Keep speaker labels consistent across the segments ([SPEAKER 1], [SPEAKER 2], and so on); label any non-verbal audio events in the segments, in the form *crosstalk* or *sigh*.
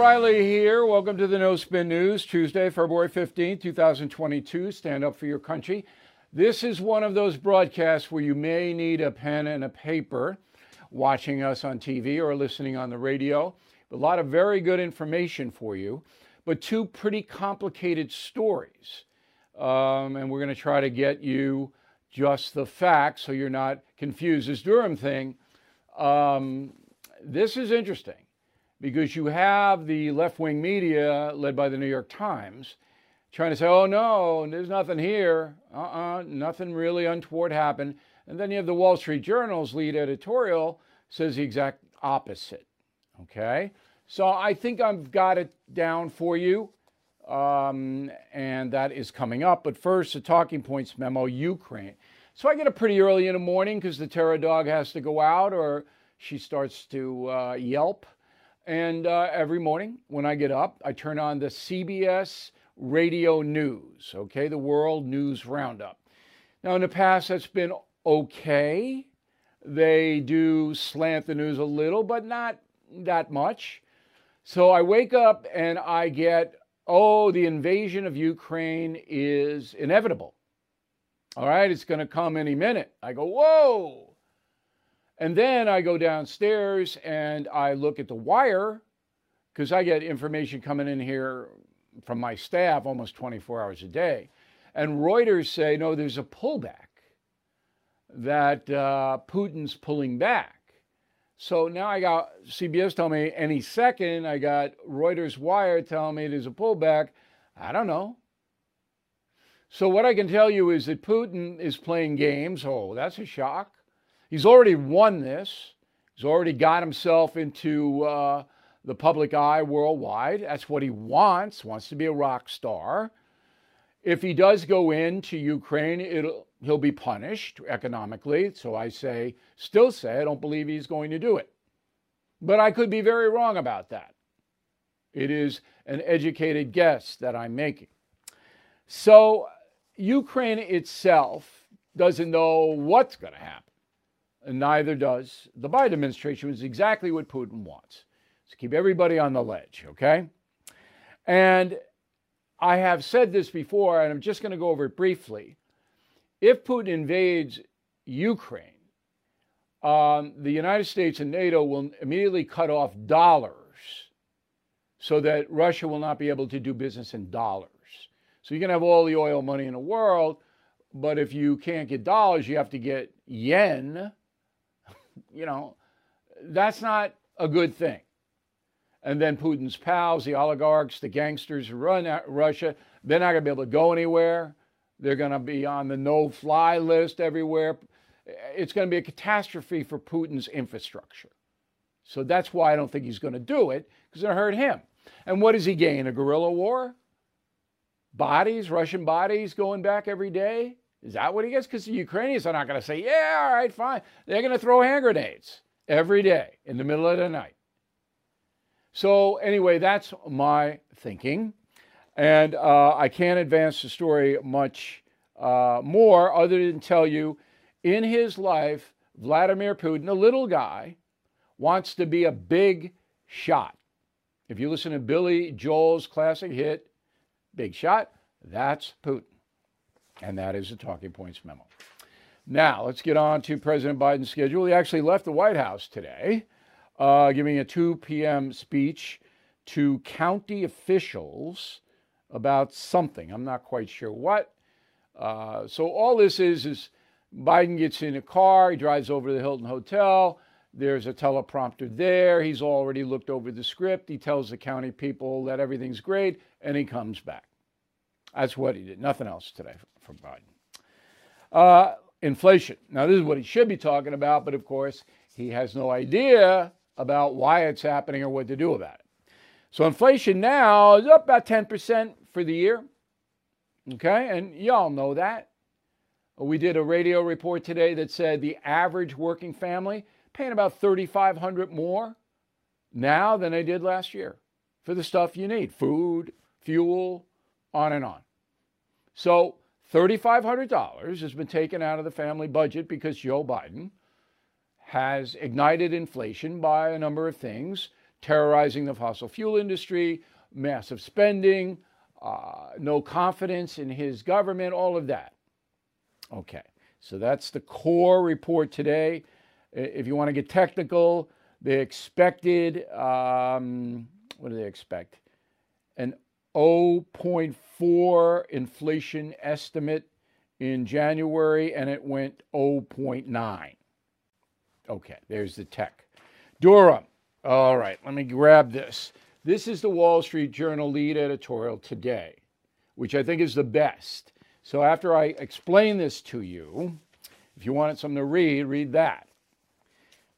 [SPEAKER 1] O'Reilly here. Welcome to the No Spin News, Tuesday, February 15, 2022. Stand up for your country. This is one of those broadcasts where you may need a pen and a paper watching us on TV or listening on the radio. A lot of very good information for you, but two pretty complicated stories. Um, and we're going to try to get you just the facts so you're not confused. This Durham thing, um, this is interesting because you have the left wing media led by the New York Times trying to say, oh no, there's nothing here. Uh uh-uh, uh nothing really untoward happened. And then you have the Wall Street Journal's lead editorial says the exact opposite. Okay? So I think I've got it down for you. Um, and that is coming up. But first, the talking points memo Ukraine. So I get up pretty early in the morning because the terror dog has to go out or she starts to uh, yelp. And uh, every morning when I get up, I turn on the CBS radio news, okay, the World News Roundup. Now, in the past, that's been okay. They do slant the news a little, but not that much. So I wake up and I get, oh, the invasion of Ukraine is inevitable. All right, it's going to come any minute. I go, whoa. And then I go downstairs and I look at the wire because I get information coming in here from my staff almost 24 hours a day. And Reuters say, no, there's a pullback, that uh, Putin's pulling back. So now I got CBS telling me any second, I got Reuters Wire telling me there's a pullback. I don't know. So what I can tell you is that Putin is playing games. Oh, that's a shock. He's already won this. He's already got himself into uh, the public eye worldwide. That's what he wants, wants to be a rock star. If he does go into Ukraine, it'll, he'll be punished economically. So I say, still say, I don't believe he's going to do it. But I could be very wrong about that. It is an educated guess that I'm making. So Ukraine itself doesn't know what's going to happen neither does the Biden administration, which is exactly what Putin wants. To keep everybody on the ledge, okay? And I have said this before, and I'm just going to go over it briefly. If Putin invades Ukraine, um, the United States and NATO will immediately cut off dollars so that Russia will not be able to do business in dollars. So you can have all the oil money in the world, but if you can't get dollars, you have to get yen you know, that's not a good thing. And then Putin's pals, the oligarchs, the gangsters who run Russia, they're not going to be able to go anywhere. They're going to be on the no fly list everywhere. It's going to be a catastrophe for Putin's infrastructure. So that's why I don't think he's going to do it, because it'll hurt him. And what does he gain? A guerrilla war? Bodies, Russian bodies going back every day? Is that what he gets? Because the Ukrainians are not going to say, yeah, all right, fine. They're going to throw hand grenades every day in the middle of the night. So, anyway, that's my thinking. And uh, I can't advance the story much uh, more other than tell you in his life, Vladimir Putin, a little guy, wants to be a big shot. If you listen to Billy Joel's classic hit, Big Shot, that's Putin. And that is the talking points memo. Now, let's get on to President Biden's schedule. He actually left the White House today, uh, giving a 2 p.m. speech to county officials about something. I'm not quite sure what. Uh, so, all this is is Biden gets in a car, he drives over to the Hilton Hotel. There's a teleprompter there. He's already looked over the script. He tells the county people that everything's great, and he comes back. That's what he did. Nothing else today for Biden. Uh, inflation. Now, this is what he should be talking about, but of course, he has no idea about why it's happening or what to do about it. So, inflation now is up about 10% for the year. Okay, and y'all know that. We did a radio report today that said the average working family paying about 3500 more now than they did last year for the stuff you need food, fuel, on and on. So $3,500 has been taken out of the family budget because Joe Biden has ignited inflation by a number of things terrorizing the fossil fuel industry, massive spending, uh, no confidence in his government, all of that. Okay, so that's the core report today. If you want to get technical, they expected, um, what do they expect? An 0.4 inflation estimate in January, and it went 0.9. Okay, there's the tech. Durham. All right, let me grab this. This is the Wall Street Journal lead editorial today, which I think is the best. So after I explain this to you, if you wanted something to read, read that.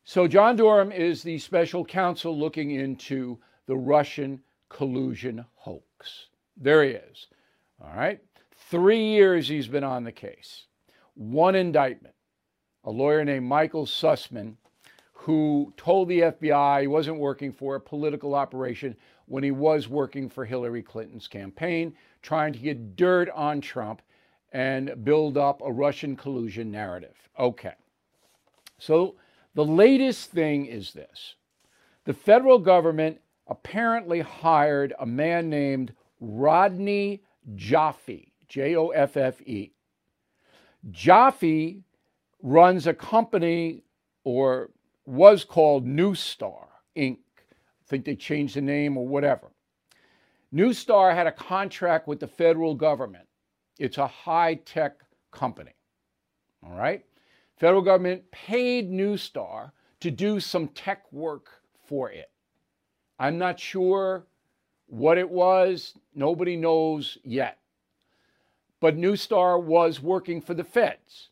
[SPEAKER 1] So John Durham is the special counsel looking into the Russian collusion hoax. There he is. All right. Three years he's been on the case. One indictment. A lawyer named Michael Sussmann, who told the FBI he wasn't working for a political operation when he was working for Hillary Clinton's campaign, trying to get dirt on Trump and build up a Russian collusion narrative. Okay. So the latest thing is this the federal government apparently hired a man named Rodney Joffe, J O F F E. Joffe runs a company or was called Neustar Inc. I think they changed the name or whatever. Neustar had a contract with the federal government. It's a high tech company. All right? Federal government paid Neustar to do some tech work for it. I'm not sure what it was. Nobody knows yet. But Neustar was working for the feds.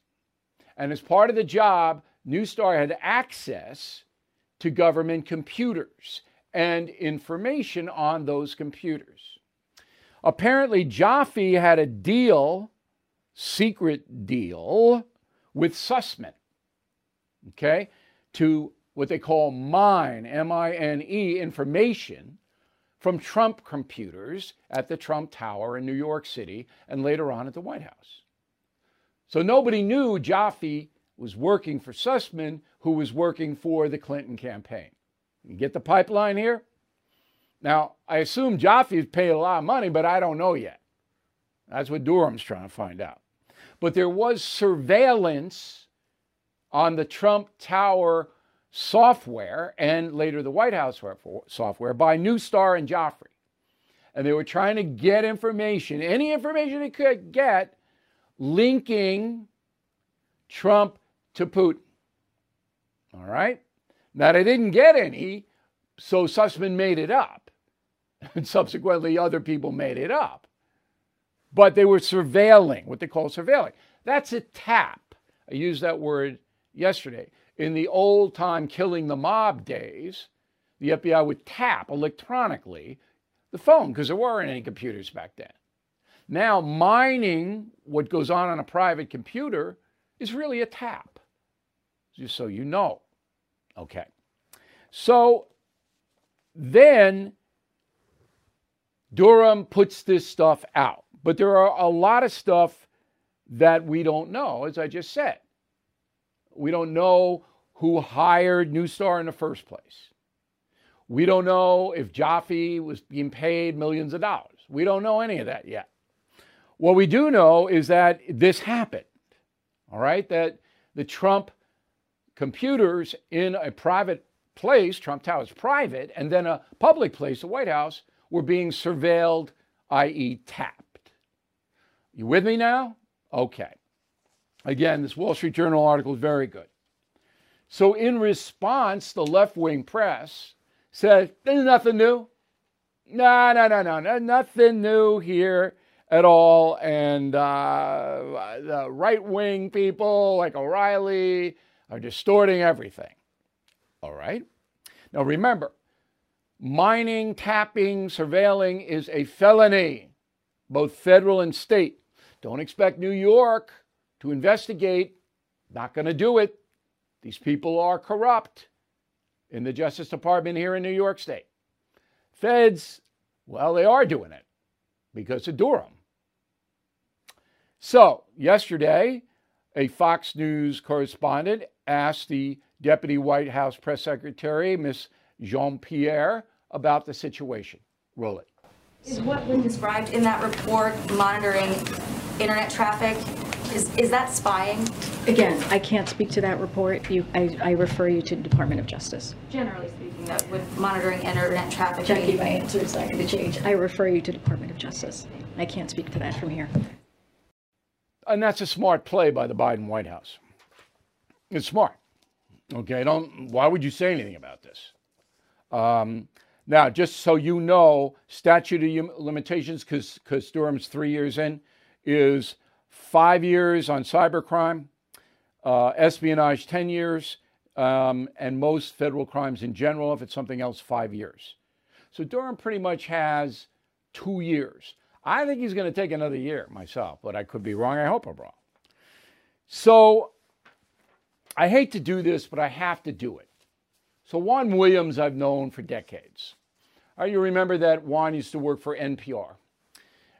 [SPEAKER 1] And as part of the job, Neustar had access to government computers and information on those computers. Apparently, Joffe had a deal, secret deal, with Sussmann, okay, to what they call mine, M I N E, information from Trump computers at the Trump Tower in New York City and later on at the White House. So nobody knew Joffe was working for Sussmann, who was working for the Clinton campaign. You get the pipeline here? Now, I assume Joffe's paid a lot of money, but I don't know yet. That's what Durham's trying to find out. But there was surveillance on the Trump Tower software and later the White House software by Neustar and Joffe. And they were trying to get information, any information they could get, linking Trump to Putin. All right? Now, they didn't get any, so Sussmann made it up. *laughs* And subsequently, other people made it up. But they were surveilling, what they call surveilling. That's a tap. I used that word yesterday. In the old time killing the mob days, the FBI would tap electronically the phone because there weren't any computers back then. Now, mining what goes on on a private computer is really a tap just so you know. Okay. So then Durham puts this stuff out. But there are a lot of stuff that we don't know, as I just said. We don't know who hired Neustar in the first place. We don't know if Joffe was being paid millions of dollars. We don't know any of that yet. What we do know is that this happened, all right? That the Trump computers in a private place, Trump Tower is private, and then a public place, the White House, were being surveilled, i.e., tapped. You with me now? Okay. Again, this Wall Street Journal article is very good. So, in response, the left wing press said, There's nothing new. No, no, no, no, no, nothing new here at all. And uh, the right wing people like O'Reilly are distorting everything. All right? Now remember, mining, tapping, surveilling is a felony, both federal and state. Don't expect New York to investigate. Not going to do it. These people are corrupt in the Justice Department here in New York State. Feds, well, they are doing it because of Durham. So, yesterday, a Fox News correspondent asked the deputy White House press secretary, Miss Jean Pierre about the situation. Roll it.
[SPEAKER 2] Is what been described in that report monitoring internet traffic? Is, is that spying?
[SPEAKER 3] Again, I can't speak to that report. You, I, I refer you to the Department of Justice.
[SPEAKER 2] Generally speaking, that would monitoring internet traffic
[SPEAKER 3] Jackie,
[SPEAKER 2] be-
[SPEAKER 3] my answer is not going to change. I refer you to Department of Justice. I can't speak to that from here.
[SPEAKER 1] And that's a smart play by the Biden White House. It's smart. Okay, don't. Why would you say anything about this? Um, now, just so you know, statute of limitations, because Durham's three years in, is five years on cybercrime, uh, espionage 10 years, um, and most federal crimes in general, if it's something else, five years. So Durham pretty much has two years. I think he's going to take another year myself, but I could be wrong. I hope I'm wrong. So I hate to do this, but I have to do it. So Juan Williams, I've known for decades. Uh, you remember that Juan used to work for NPR,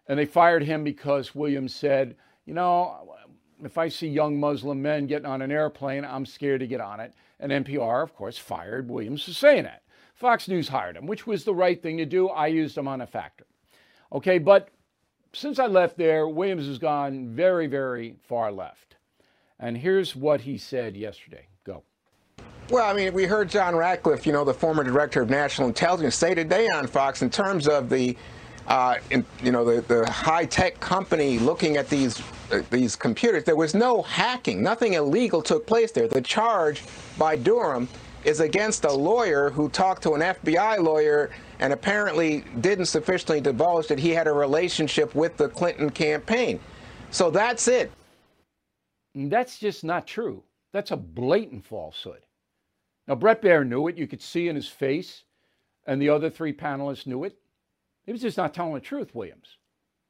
[SPEAKER 1] and they fired him because Williams said, you know, if I see young Muslim men getting on an airplane, I'm scared to get on it. And NPR, of course, fired Williams for saying that. Fox News hired him, which was the right thing to do. I used him on a factor. Okay, but since I left there, Williams has gone very, very far left. And here's what he said yesterday. Go.
[SPEAKER 4] Well, I mean, we heard John Ratcliffe, you know, the former director of national intelligence, say today on Fox in terms of the, uh, in, you know, the, the high-tech company looking at these uh, these computers. There was no hacking. Nothing illegal took place there. The charge by Durham is against a lawyer who talked to an FBI lawyer and apparently didn't sufficiently divulge that he had a relationship with the Clinton campaign. So that's it.
[SPEAKER 1] That's just not true. That's a blatant falsehood. Now, Bret Baier knew it. You could see in his face, and the other three panelists knew it. He was just not telling the truth, Williams.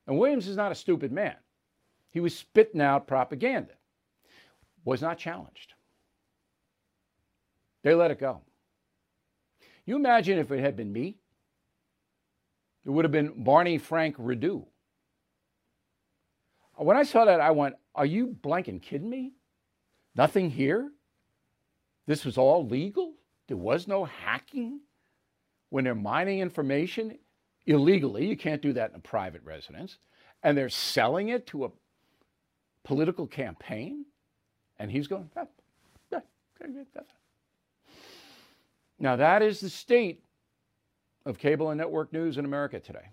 [SPEAKER 1] And Williams is not a stupid man. He was spitting out propaganda, was not challenged. They let it go. You imagine if it had been me? It would have been Barney Frank Redu. When I saw that, I went, Are you blanking kidding me? Nothing here? This was all legal? There was no hacking? When they're mining information illegally, you can't do that in a private residence, and they're selling it to a political campaign? And he's going, ah, yeah, now, that is the state of cable and network news in America today.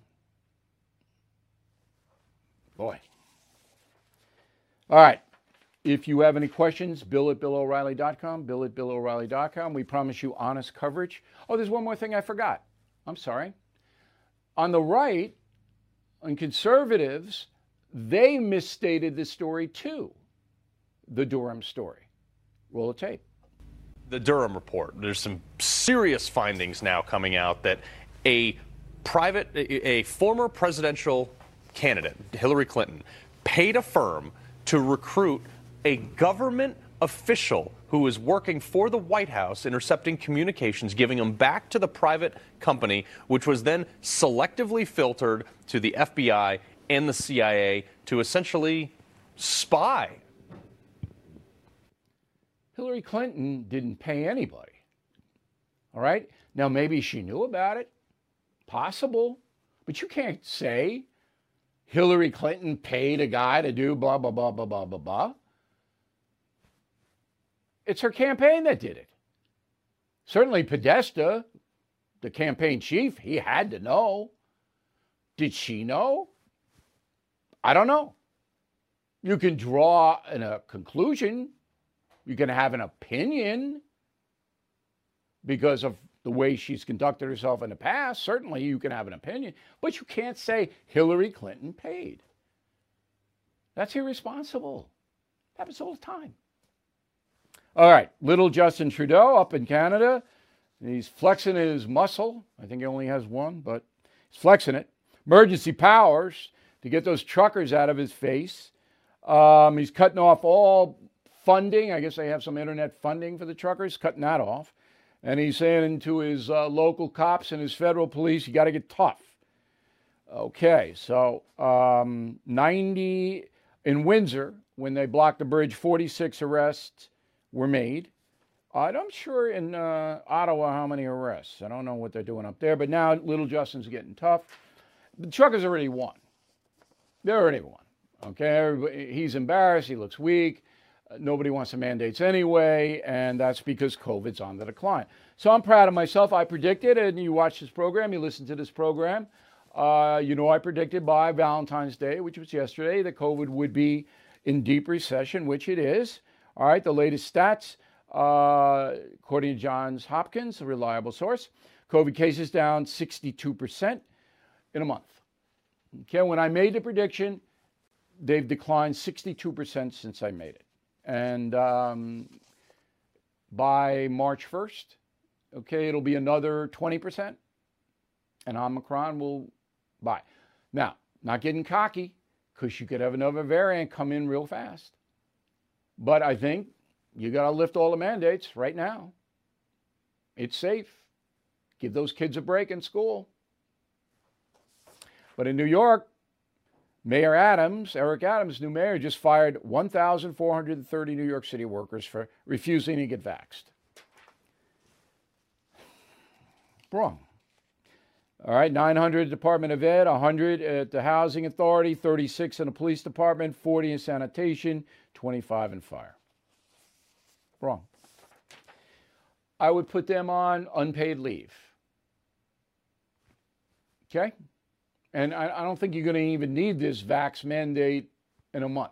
[SPEAKER 1] Boy. All right. If you have any questions, bill at BillO'Reilly.com, bill at BillO'Reilly.com. We promise you honest coverage. Oh, there's one more thing I forgot. I'm sorry. On the right, on conservatives, they misstated the story too, the Durham story. Roll the tape
[SPEAKER 5] the Durham report. There's some serious findings now coming out that a private, a, former presidential candidate, Hillary Clinton, paid a firm to recruit a government official who was working for the White House, intercepting communications, giving them back to the private company, which was then selectively filtered to the FBI and the CIA to essentially spy
[SPEAKER 1] Hillary Clinton didn't pay anybody. All right? Now, maybe she knew about it. Possible. But you can't say Hillary Clinton paid a guy to do blah, blah, blah, blah, blah, blah, blah. It's her campaign that did it. Certainly, Podesta, the campaign chief, he had to know. Did she know? I don't know. You can draw a conclusion you can have an opinion because of the way she's conducted herself in the past. Certainly, you can have an opinion, but you can't say Hillary Clinton paid. That's irresponsible. Happens all the time. All right, little Justin Trudeau up in Canada. He's flexing his muscle. I think he only has one, but he's flexing it. Emergency powers to get those truckers out of his face. Um, he's cutting off all funding. I guess they have some internet funding for the truckers, cutting that off. And he's saying to his uh, local cops and his federal police, you got to get tough. Okay, so um, 90 in Windsor, when they blocked the bridge, 46 arrests were made. I'm sure in uh, Ottawa how many arrests. I don't know what they're doing up there, but now Little Justin's getting tough. The truckers already won. They already won. Okay, he's embarrassed. He looks weak. Uh, nobody wants the mandates anyway, and that's because COVID's on the decline. So I'm proud of myself. I predicted, and you watch this program, you listen to this program. Uh, you know, I predicted by Valentine's Day, which was yesterday, that COVID would be in deep recession, which it is. All right, the latest stats, uh, according to Johns Hopkins, a reliable source, COVID cases down 62% in a month. Okay, when I made the prediction, they've declined 62% since I made it. And um, by March 1st, okay, it'll be another 20%, and Omicron will buy. Now, not getting cocky, because you could have another variant come in real fast. But I think you got to lift all the mandates right now. It's safe. Give those kids a break in school. But in New York, Mayor Adams, Eric Adams, new mayor, just fired 1,430 New York City workers for refusing to get vaxxed. Wrong. All right, 900 Department of Ed, 100 at the Housing Authority, 36 in the Police Department, 40 in Sanitation, 25 in Fire. Wrong. I would put them on unpaid leave. Okay? And I, I don't think you're going to even need this vax mandate in a month.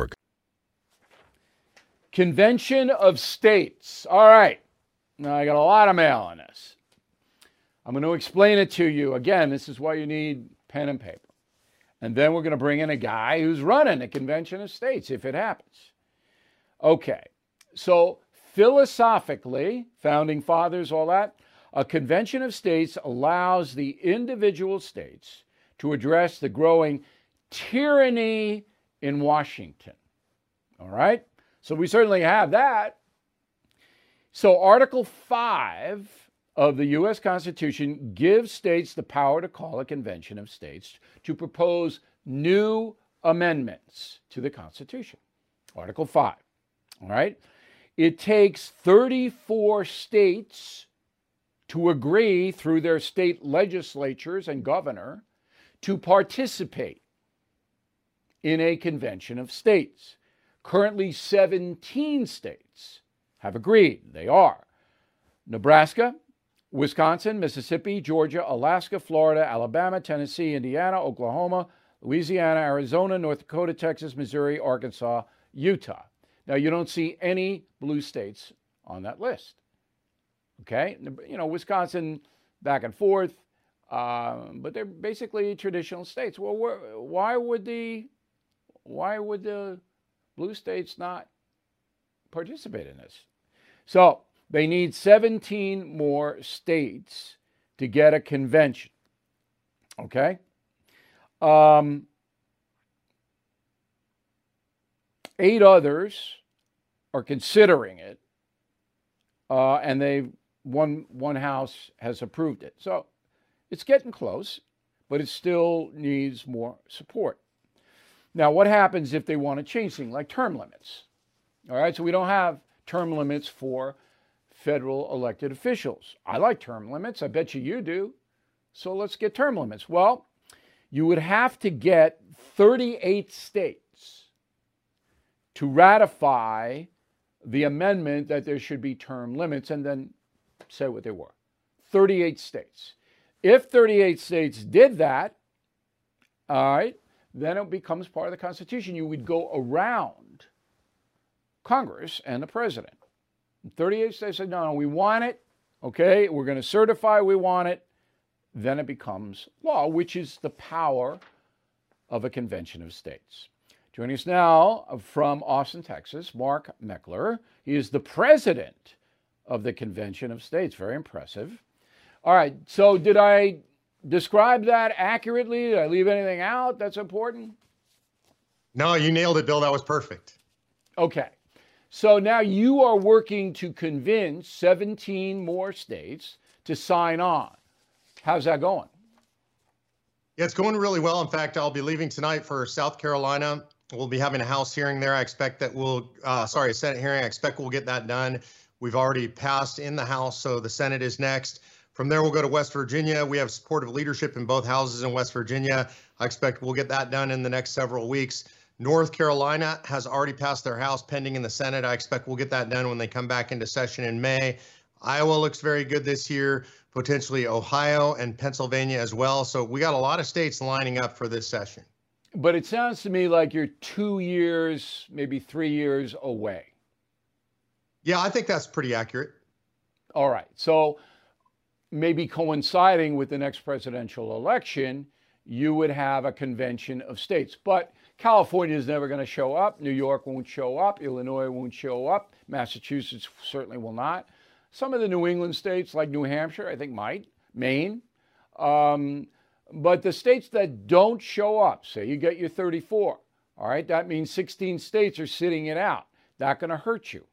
[SPEAKER 1] Convention of States. All right. Now, I got a lot of mail on this. I'm going to explain it to you. Again, this is why you need pen and paper. And then we're going to bring in a guy who's running the Convention of States if it happens. Okay. So, philosophically, founding fathers, all that, a Convention of States allows the individual states to address the growing tyranny in Washington. All right? So we certainly have that. So Article 5 of the U.S. Constitution gives states the power to call a convention of states to propose new amendments to the Constitution. Article 5. All right? It takes 34 states to agree through their state legislatures and governor to participate in a convention of states. Currently, 17 states have agreed. They are Nebraska, Wisconsin, Mississippi, Georgia, Alaska, Florida, Alabama, Tennessee, Indiana, Oklahoma, Louisiana, Arizona, North Dakota, Texas, Missouri, Arkansas, Utah. Now, you don't see any blue states on that list. Okay? You know, Wisconsin back and forth, uh, but they're basically traditional states. Well, why would the why would the blue states not participate in this. So they need 17 more states to get a convention. Okay? Um, eight others are considering it, uh, and they one one house has approved it. So it's getting close, but it still needs more support. Now, what happens if they want to change things like term limits? All right, so we don't have term limits for federal elected officials. I like term limits. I bet you you do. So let's get term limits. Well, you would have to get 38 states to ratify the amendment that there should be term limits and then say what they were 38 states. If 38 states did that, all right, then it becomes part of the Constitution. You would go around Congress and the president. 38 states said, no, no, we want it. Okay, we're going to certify we want it. Then it becomes law, which is the power of a convention of states. Joining us now uh, from Austin, Texas, Mark Meckler. He is the president of the Convention of States. Very impressive. All right, so did I describe that accurately? Did I leave anything out that's important?
[SPEAKER 6] No, you nailed it, Bill. That was perfect.
[SPEAKER 1] Okay. So now you are working to convince 17 more states to sign on. How's that going?
[SPEAKER 6] Yeah, it's going really well. In fact, I'll be leaving tonight for South Carolina. We'll be having a House hearing there. I expect that we'll, uh, sorry, a Senate hearing. I expect we'll get that done. We've already passed in the House, so the Senate is next. From there, we'll go to West Virginia. We have supportive leadership in both houses in West Virginia. I expect we'll get that done in the next several weeks. North Carolina has already passed their House pending in the Senate. I expect we'll get that done when they come back into session in May. Iowa looks very good this year, potentially Ohio and Pennsylvania as well. So we got a lot of states lining up for this session.
[SPEAKER 1] But it sounds to me like you're two years, maybe three years away.
[SPEAKER 6] Yeah, I think that's pretty accurate.
[SPEAKER 1] All right. So maybe coinciding with the next presidential election, you would have a convention of states. But California is never going to show up. New York won't show up. Illinois won't show up. Massachusetts certainly will not. Some of the New England states, like New Hampshire, I think might. Maine. Um, but the states that don't show up, say you get your 34, all right, that means 16 states are sitting it out. Not going to hurt you.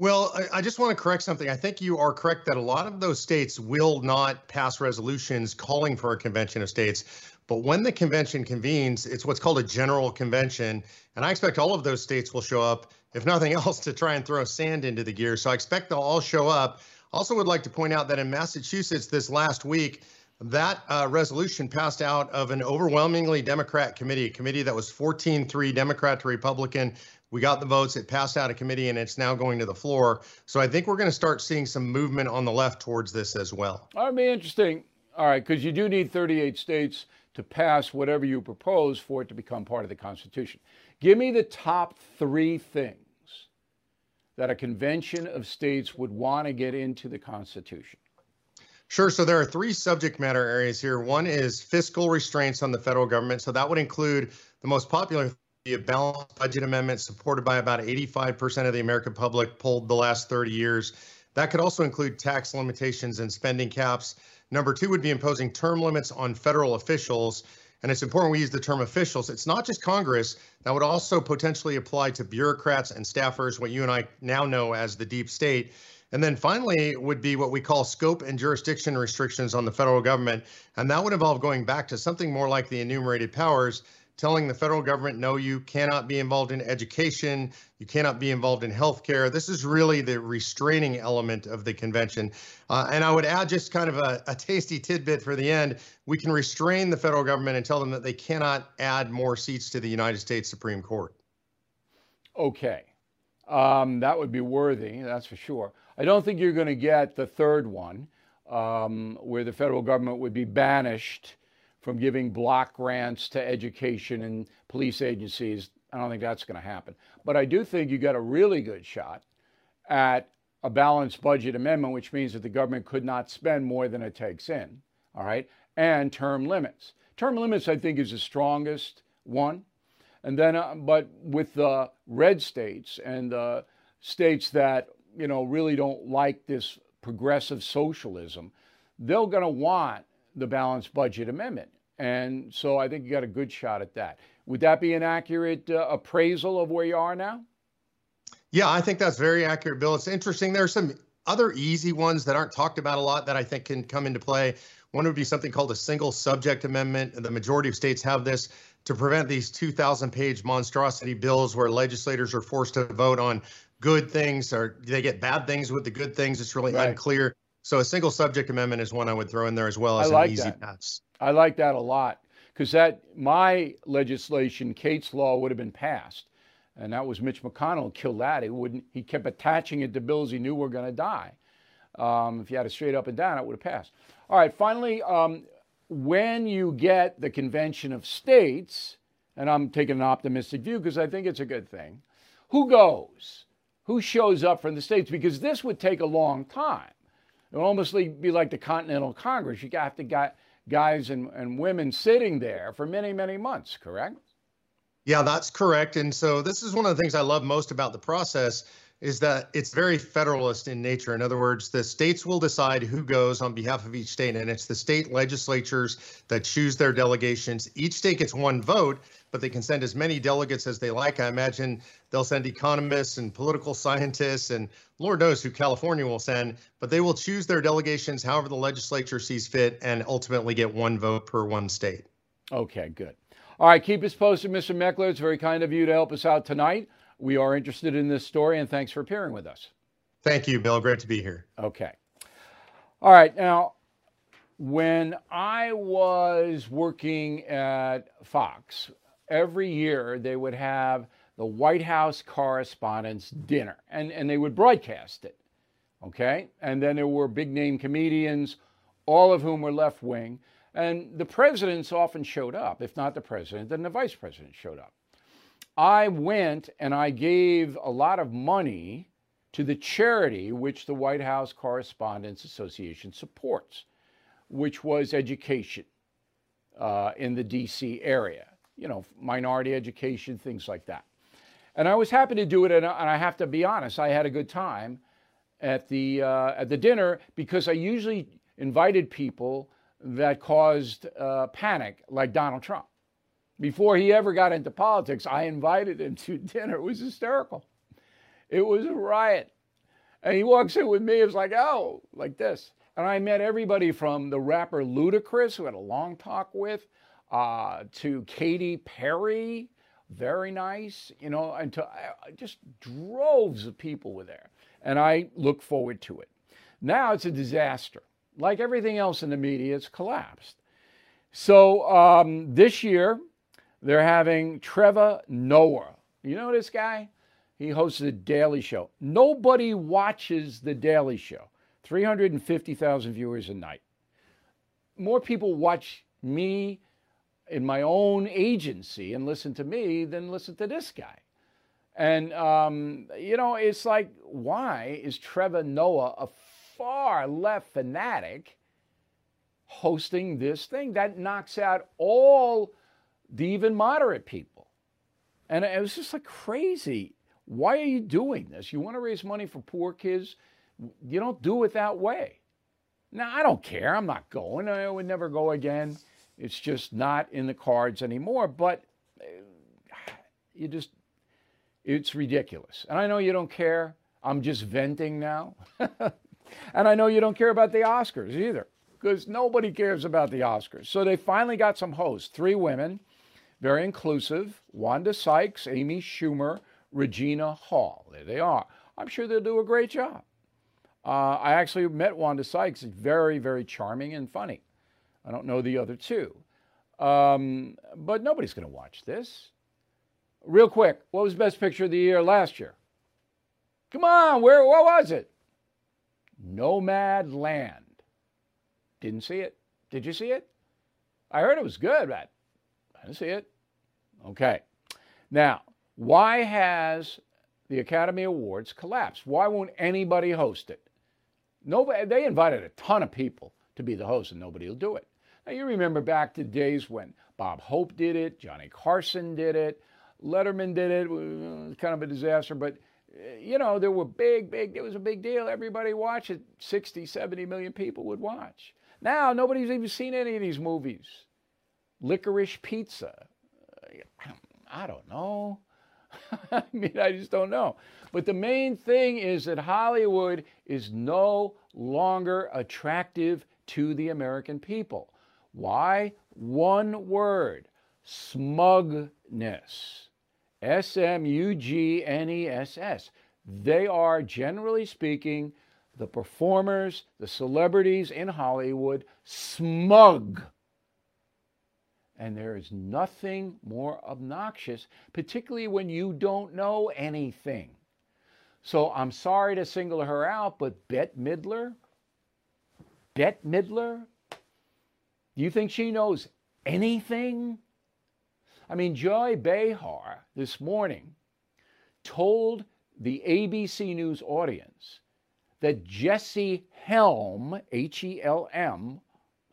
[SPEAKER 6] Well, I, I, just want to correct something. I think you are correct that a lot of those states will not pass resolutions calling for a convention of states. But when the convention convenes, it's what's called a general convention. And I expect all of those states will show up, if nothing *laughs* else, to try and throw sand into the gear. So I expect they'll all show up. Also, would like to point out that in Massachusetts this last week, that uh, resolution passed out of an overwhelmingly Democrat committee, a committee that was 14 3 Democrat to Republican. We got the votes. It passed out of committee and it's now going to the floor. So I think we're going to start seeing some movement on the left towards this as well.
[SPEAKER 1] That'd be interesting. All right, because you do need 38 states to pass whatever you propose for it to become part of the Constitution. Give me the top three things that a convention of states would want to get into the Constitution.
[SPEAKER 6] Sure. So there are three subject matter areas here. One is fiscal restraints on the federal government. So that would include the most popular a balanced budget amendment supported by about 85% of the American public polled the last 30 years. That could also include tax limitations and spending caps. Number two would be imposing term limits on federal officials. And it's important we use the term officials. It's not just Congress. That would also potentially apply to bureaucrats and staffers, what you and I now know as the deep state. And then finally would be what we call scope and jurisdiction restrictions on the federal government. And that would involve going back to something more like the enumerated powers telling the federal government, no, you cannot be involved in education, you cannot be involved in healthcare. This is really the restraining element of the convention. Uh, and I would add just kind of a, a, tasty tidbit for the end. We can restrain the federal government and tell them that they cannot add more seats to the United States Supreme Court.
[SPEAKER 1] Okay. Um, that would be worthy, that's for sure. I don't think you're going to get the third one, um, where the federal government would be banished from giving block grants to education and police agencies. I don't think that's going to happen. But I do think you got a really good shot at a balanced budget amendment, which means that the government could not spend more than it takes in, all right, and term limits. Term limits, I think, is the strongest one. And then, uh, but with the red states and the states that, you know, really don't like this progressive socialism, they're going to want the balanced budget amendment. And so I think you got a good shot at that. Would that be an accurate uh, appraisal of where you are now?
[SPEAKER 6] Yeah, I think that's very accurate, Bill. It's interesting. There are some other easy ones that aren't talked about a lot that I think can come into play. One would be something called a single subject amendment. The majority of states have this to prevent these 2,000 page monstrosity bills where legislators are forced to vote on good things or they get bad things with the good things. It's really right. unclear. So a single subject amendment is one I would throw in there as well as
[SPEAKER 1] like
[SPEAKER 6] an easy
[SPEAKER 1] that.
[SPEAKER 6] pass.
[SPEAKER 1] I like that a lot because that my legislation, Kate's law, would have been passed, and that was Mitch McConnell killed that. He wouldn't. He kept attaching it to bills he knew were going to die. Um, if you had it straight up and down, it would have passed. All right. Finally, um, when you get the convention of states, and I'm taking an optimistic view because I think it's a good thing. Who goes? Who shows up from the states? Because this would take a long time. It would almost be like the Continental Congress. You have to get guys and, and women sitting there for many, many months, correct?
[SPEAKER 6] Yeah, that's correct. And so this is one of the things I love most about the process is that it's very federalist in nature. In other words, the states will decide who goes on behalf of each state, and it's the state legislatures that choose their delegations. Each state gets one vote, but they can send as many delegates as they like. I imagine they'll send economists and political scientists, and Lord knows who California will send, but they will choose their delegations however the legislature sees fit and ultimately get one vote per one state.
[SPEAKER 1] Okay, good. All right, keep us posted, Mr. Meckler. It's very kind of you to help us out tonight. We are interested in this story, and thanks for appearing with us.
[SPEAKER 6] Thank you, Bill. Great to be here.
[SPEAKER 1] Okay. All right. Now, when I was working at Fox, every year they would have the White House Correspondents' Dinner, and, and they would broadcast it. Okay. And then there were big name comedians, all of whom were left wing. And the presidents often showed up. If not the president, then the vice president showed up. I went and I gave a lot of money to the charity which the White House Correspondents Association supports, which was education uh, in the DC area, you know, minority education, things like that. And I was happy to do it, and I have to be honest, I had a good time at the uh, at the dinner because I usually invited people that caused uh, panic, like Donald Trump. Before he ever got into politics, I invited him to *laughs* dinner. It was hysterical. It was a riot. And he walks in with me. It was like, oh, like this. And I met everybody from the rapper Ludacris, who had a long talk with, uh, to Katy Perry, very nice, you know, and to uh, just droves of people were there. And I look forward to it. Now it's a disaster. Like everything else in the media, it's collapsed. So um, this year, they're having Trevor Noah. You know this guy? He hosts the Daily Show. Nobody watches the Daily Show. 350,000 viewers a night. More people watch me in my own agency and listen to me than listen to this guy. And, um, you know, it's like, why is Trevor Noah, a far left fanatic, hosting this thing? That knocks out all the even moderate people. And it was just like crazy. Why are you doing this? You want to raise money for poor kids? You don't do it that way. Now, I don't care. I'm not going. I would never go again. It's just not in the cards anymore. But uh, you just, it's ridiculous. And I know you don't care. I'm just venting now. *laughs* and I know you don't care about the Oscars either, because nobody cares about the Oscars. So they finally got some hosts, three women very inclusive. Wanda Sykes, Amy Schumer, Regina Hall. There they are. I'm sure they'll do a great job. Uh, I actually met Wanda Sykes. Very, very charming and funny. I don't know the other two. Um, but nobody's going to watch this. Real quick, what was Best Picture of the Year last year? Come on, where what was it? Nomadland. Didn't see it. Did you see it? I heard it was good, but I see it. Okay. Now, why has the Academy Awards collapsed? Why won't anybody host it? Nobody, they invited a ton of people to be the host, and nobody will do it. Now, you remember back to days when Bob Hope did it, Johnny Carson did it, Letterman did it. it was kind of a disaster, but uh, you know, there were big, big, it was a big deal. Everybody watched it. 60, 70 million people would watch. Now, nobody's even seen any of these movies licorice pizza. I don't know. *laughs* I mean, I just don't know. But the main thing is that Hollywood is no longer attractive to the American people. Why? One word smugness. S M U G N E S S. They are, generally speaking, the performers, the celebrities in Hollywood, smug And there is nothing more obnoxious, particularly when you don't know anything. So I'm sorry to single her out, but Bette Midler, Bette Midler, do you think she knows anything? I mean, Joy Behar this morning told the ABC News audience that Jesse Helm, H E L M,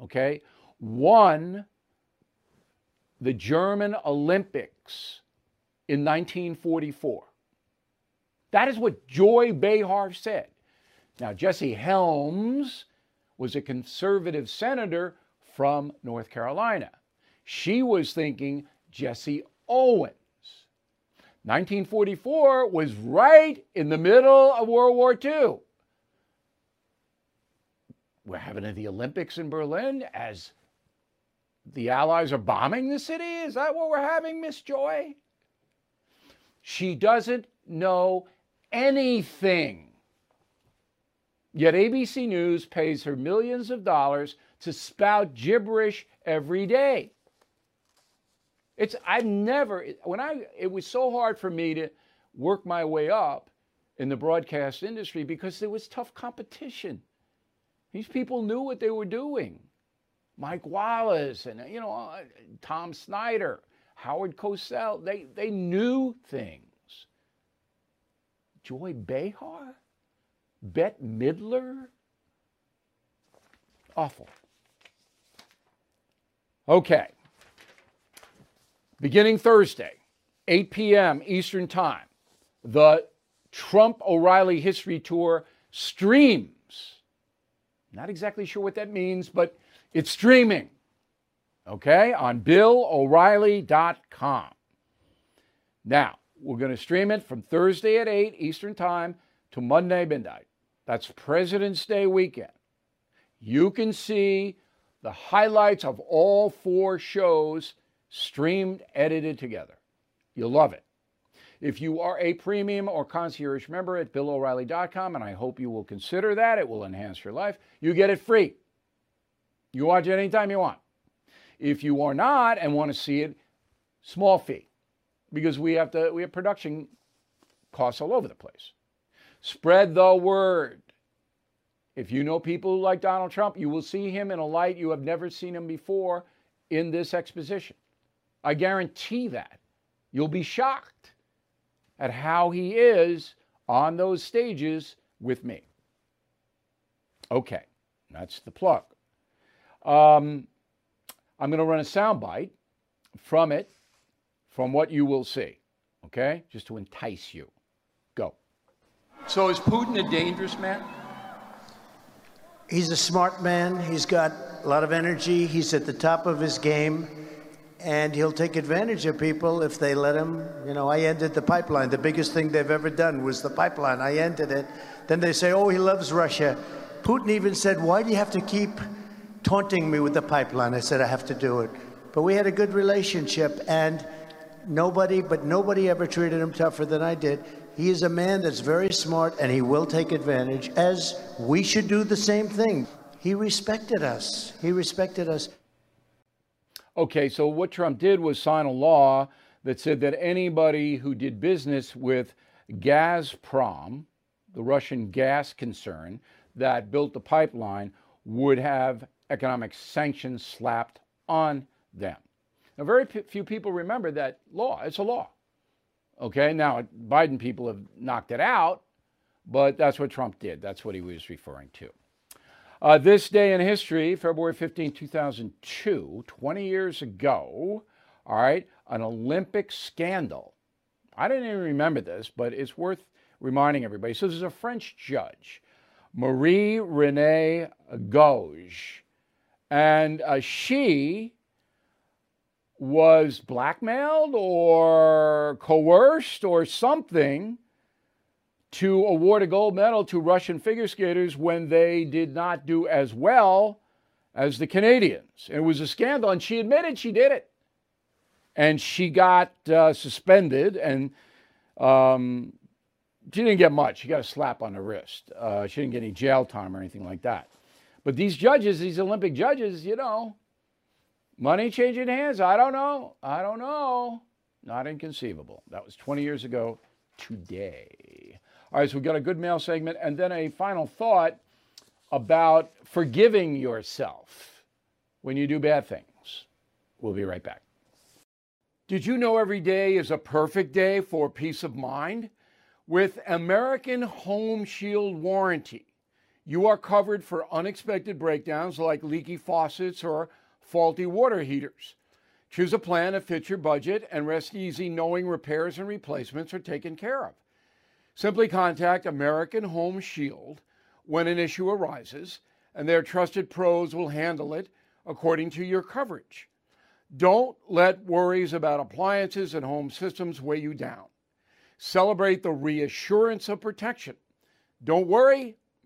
[SPEAKER 1] okay, won the German Olympics in 1944. That is what Joy Behar said. Now, Jesse Helms was a conservative senator from North Carolina. She was thinking Jesse Owens. 1944 was right in the middle of World War II. We're having the Olympics in Berlin as the Allies are bombing the city? Is that what we're having, Miss Joy? She doesn't know anything. Yet ABC News pays her millions of dollars to spout gibberish every day. It's I've never when I it was so hard for me to work my way up in the broadcast industry because there was tough competition. These people knew what they were doing. Mike Wallace and you know uh, Tom Snyder, Howard Cosell, they they knew things. Joy Behar, Bette Midler, awful. Okay. Beginning Thursday, 8 p.m. Eastern Time, the Trump O'Reilly History Tour streams. Not exactly sure what that means, but it's streaming, okay, on BillO'Reilly.com. Now, we're going to stream it from Thursday at 8 Eastern Time to Monday midnight. That's President's Day weekend. You can see the highlights of all four shows streamed, edited together. You'll love it. If you are a premium or concierge member at BillO'Reilly.com, and I hope you will consider that, it will enhance your life, you get it free. You watch it anytime you want. If you are not and want to see it, small fee, because we have to we have production costs all over the place. Spread the word. If you know people who like Donald Trump, you will see him in a light you have never seen him before in this exposition. I guarantee that. You'll be shocked at how he is on those stages with me. Okay, that's the plug. Um, I'm going to run a soundbite from it, from what you will see, okay? Just to entice you. Go. So, is Putin a dangerous man?
[SPEAKER 7] He's a smart man. He's got a lot of energy. He's at the top of his game and he'll take advantage of people if they let him. You know, I ended the pipeline. The biggest thing they've ever done was the pipeline. I ended it. Then they say, oh, he loves Russia. Putin even said, why do you have to keep taunting me with the pipeline? I said, I have to do it. But we had a good relationship, and nobody, but nobody ever treated him tougher than I did. He is a man that's very smart, and he will take advantage, as we should do the same thing. He respected us. He respected us.
[SPEAKER 1] Okay, so what Trump did was sign a law that said that anybody who did business with Gazprom, the Russian gas concern that built the pipeline, would have economic sanctions slapped on them. Now, very few people remember that law. It's a law. Okay, now Biden people have knocked it out, but that's what Trump did. That's what he was referring to. Uh, this day in history, February 15, 2002, 20 years ago, all right, an Olympic scandal. I didn't even remember this, but it's worth reminding everybody. So there's a French judge, Marie Renee Gouge, and uh, she was blackmailed or coerced or something to award a gold medal to Russian figure skaters when they did not do as well as the Canadians. It was a scandal, and she admitted she did it. And she got uh, suspended, and um, she didn't get much. She got a slap on the wrist. Uh, she didn't get any jail time or anything like that. But these judges, these Olympic judges, you know, Money changing hands? I don't know. I don't know. Not inconceivable. That was 20 years ago today. All right, so we've got a good mail segment and then a final thought about forgiving yourself when you do bad things. We'll be right back. Did you know every day is a perfect day for peace of mind? With American Home Shield Warranty, you are covered for unexpected breakdowns like leaky faucets or faulty water heaters. Choose a plan that fits your budget and rest easy knowing repairs and replacements are taken care of. Simply contact American Home Shield when an issue arises, and their trusted pros will handle it according to your coverage. Don't let worries about appliances and home systems weigh you down. Celebrate the reassurance of protection. Don't worry,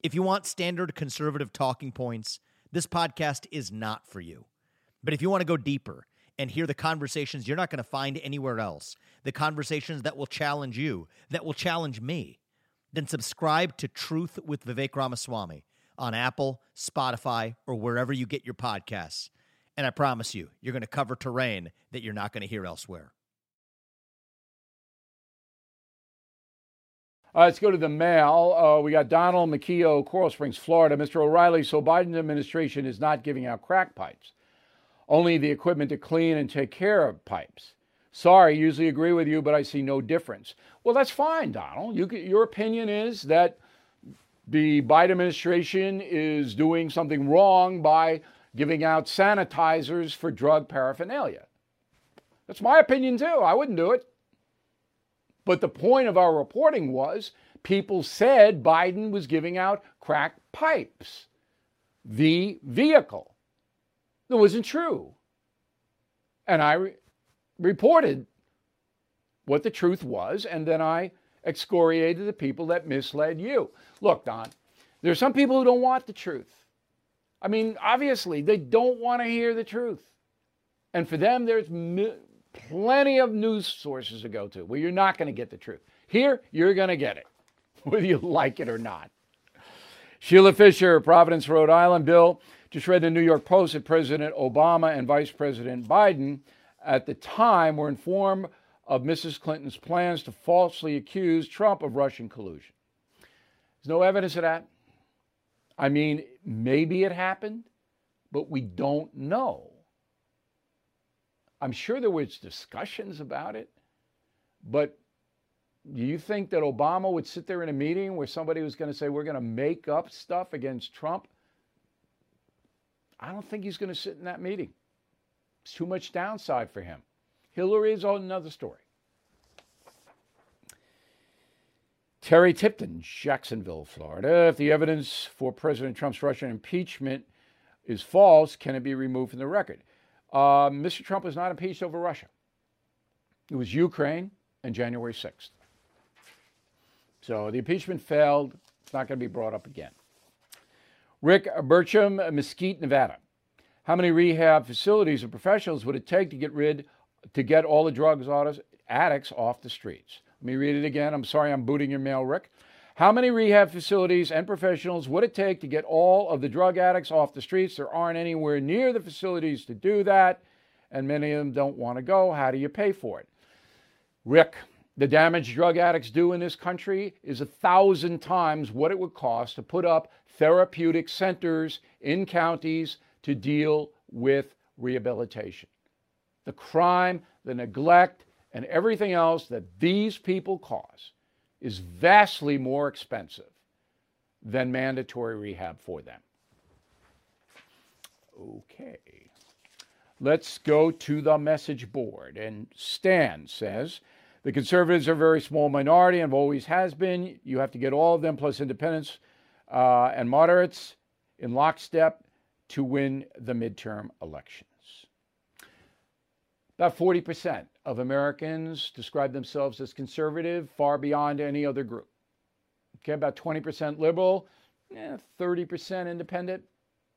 [SPEAKER 8] If you want standard conservative talking points, this podcast is not for you. But if you want to go deeper and hear the conversations you're not going to find anywhere else, the conversations that will challenge you, that will challenge me, then subscribe to Truth with Vivek Ramaswamy on Apple, Spotify, or wherever you get your podcasts. And I promise you, you're going to cover terrain that you're not going to hear elsewhere.
[SPEAKER 1] Let's go to the mail. Uh, we got Donald McKeo, Coral Springs, Florida. Mr. O'Reilly, so Biden's administration is not giving out crack pipes, only the equipment to clean and take care of pipes. Sorry, usually agree with you, but I see no difference. Well, that's fine, Donald. You, your opinion is that the Biden administration is doing something wrong by giving out sanitizers for drug paraphernalia. That's my opinion, too. I wouldn't do it. But the point of our reporting was people said Biden was giving out crack pipes, the vehicle. That wasn't true. And I re- reported what the truth was, and then I excoriated the people that misled you. Look, Don, there are some people who don't want the truth. I mean, obviously, they don't want to hear the truth. And for them, there's mi- plenty of news sources to go to where you're not going to get the truth. Here, you're going to get it, *laughs* whether you like it or not. Sheila Fisher, Providence, Rhode Island. Bill, just read the New York Post that President Obama and Vice President Biden at the time were informed of Mrs. Clinton's plans to falsely accuse Trump of Russian collusion. There's no evidence of that. I mean, maybe it happened, but we don't know. I'm sure there was discussions about it, but do you think that Obama would sit there in a meeting where somebody was going to say, we're going to make up stuff against Trump? I don't think he's going to sit in that meeting. It's too much downside for him. Hillary is another story. Terry Tipton, Jacksonville, Florida. If the evidence for President Trump's Russian impeachment is false, can it be removed from the record? Uh, Mr. Trump was not impeached over Russia. It was Ukraine and January 6th. So the impeachment failed. It's not going to be brought up again. Rick Burcham, Mesquite, Nevada. How many rehab facilities or professionals would it take to get rid, to get all the drugs addicts off the streets? Let me read it again. I'm sorry I'm booting your mail, Rick. How many rehab facilities and professionals would it take to get all of the drug addicts off the streets? There aren't anywhere near the facilities to do that, and many of them don't want to go. How do you pay for it? Rick, the damage drug addicts do in this country is a thousand times what it would cost to put up therapeutic centers in counties to deal with rehabilitation. The crime, the neglect, and everything else that these people cause is vastly more expensive than mandatory rehab for them. Okay. Let's go to the message board. And Stan says the conservatives are a very small minority and always has been. You have to get all of them plus independents uh, and moderates in lockstep to win the midterm elections. About 40% of Americans describe themselves as conservative, far beyond any other group. Okay, about 20% liberal, eh, 30% independent,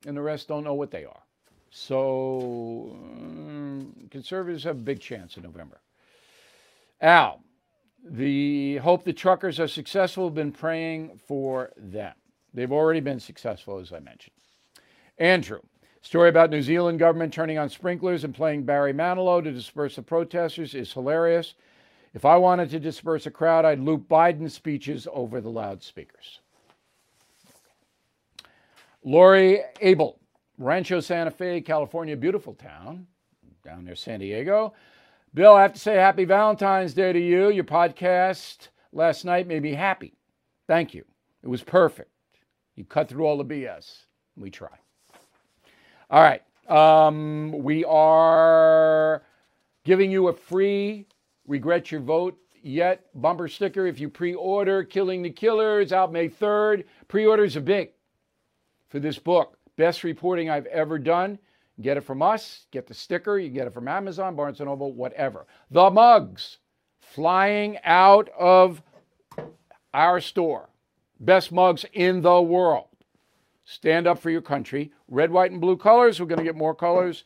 [SPEAKER 1] and the rest don't know what they are. So um, conservatives have a big chance in November. Al, the hope the truckers are successful, have been praying for them. They've already been successful, as I mentioned. Andrew, story about New Zealand government turning on sprinklers and playing Barry Manilow to disperse the protesters is hilarious. If I wanted to disperse a crowd, I'd loop Biden's speeches over the loudspeakers. Lori Abel, Rancho Santa Fe, California, beautiful town down near San Diego. Bill, I have to say happy Valentine's Day to you. Your podcast last night made me happy. Thank you. It was perfect. You cut through all the BS. We try. All right. Um, we are giving you a free regret your vote yet bumper sticker if you pre-order killing the killers out may 3rd pre-orders are big for this book. Best reporting i've ever done. Get it from us get the sticker you get it from amazon barnes and noble whatever. The mugs flying out of our store. Best mugs in the world stand up for your country red white and blue colors we're going to get more colors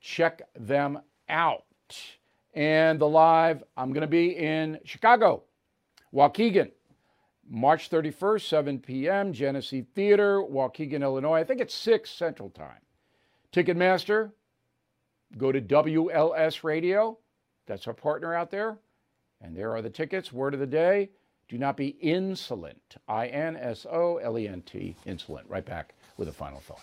[SPEAKER 1] check them out and the live, I'm going to be in Chicago, Waukegan, March 31st, 7 p.m., Genesee Theater, Waukegan, Illinois. I think it's 6 Central Time. Ticketmaster, go to WLS Radio. That's our partner out there. And there are the tickets. Word of the day do not be insolent. I N S O L E N T, insolent. Right back with a final thought.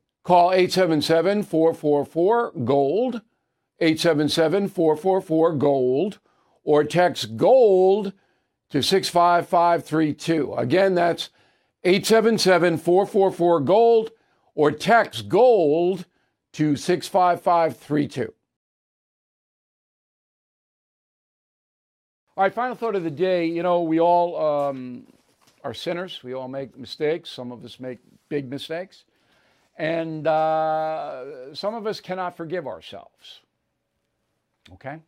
[SPEAKER 1] Call 877 444 GOLD, 877 444 GOLD, or text GOLD to 65532. Again, that's 877 444 GOLD, or text GOLD to 65532. All right, final thought of the day. You know, we all um, are sinners. We all make mistakes. Some of us make big mistakes. And uh, some of us cannot forgive ourselves. Okay?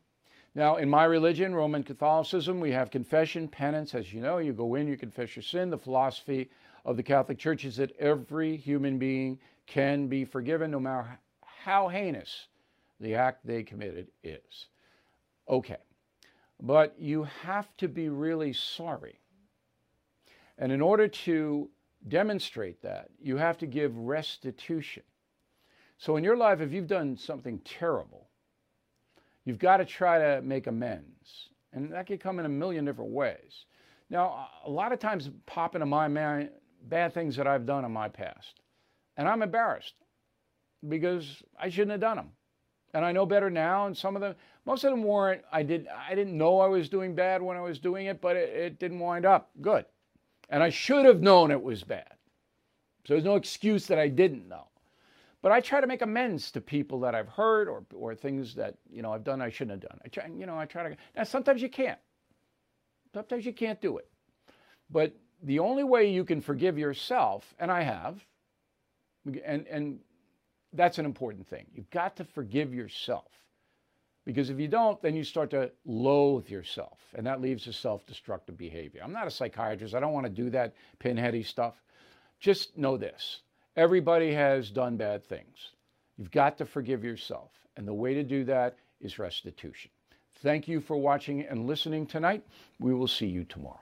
[SPEAKER 1] Now, in my religion, Roman Catholicism, we have confession, penance. As you know, you go in, you confess your sin. The philosophy of the Catholic Church is that every human being can be forgiven no matter how heinous the act they committed is. Okay, but you have to be really sorry. And in order to demonstrate that, you have to give restitution. So in your life, if you've done something terrible, you've got to try to make amends. And that can come in a million different ways. Now, a lot of times pop into my mind bad things that I've done in my past. And I'm embarrassed because I shouldn't have done them. And I know better now. And some of them, most of them weren't, I, did, I didn't know I was doing bad when I was doing it, but it, it didn't wind up good. And I should have known it was bad. So there's no excuse that I didn't know. But I try to make amends to people that I've hurt or, or things that, you know, I've done I shouldn't have done. I try, you know, I try to, now sometimes you can't. Sometimes you can't do it. But the only way you can forgive yourself, and I have, and, and that's an important thing. You've got to forgive yourself. Because if you don't, then you start to loathe yourself, and that leaves to self destructive behavior. I'm not a psychiatrist. I don't want to do that pinheady stuff. Just know this everybody has done bad things. You've got to forgive yourself, and the way to do that is restitution. Thank you for watching and listening tonight. We will see you tomorrow.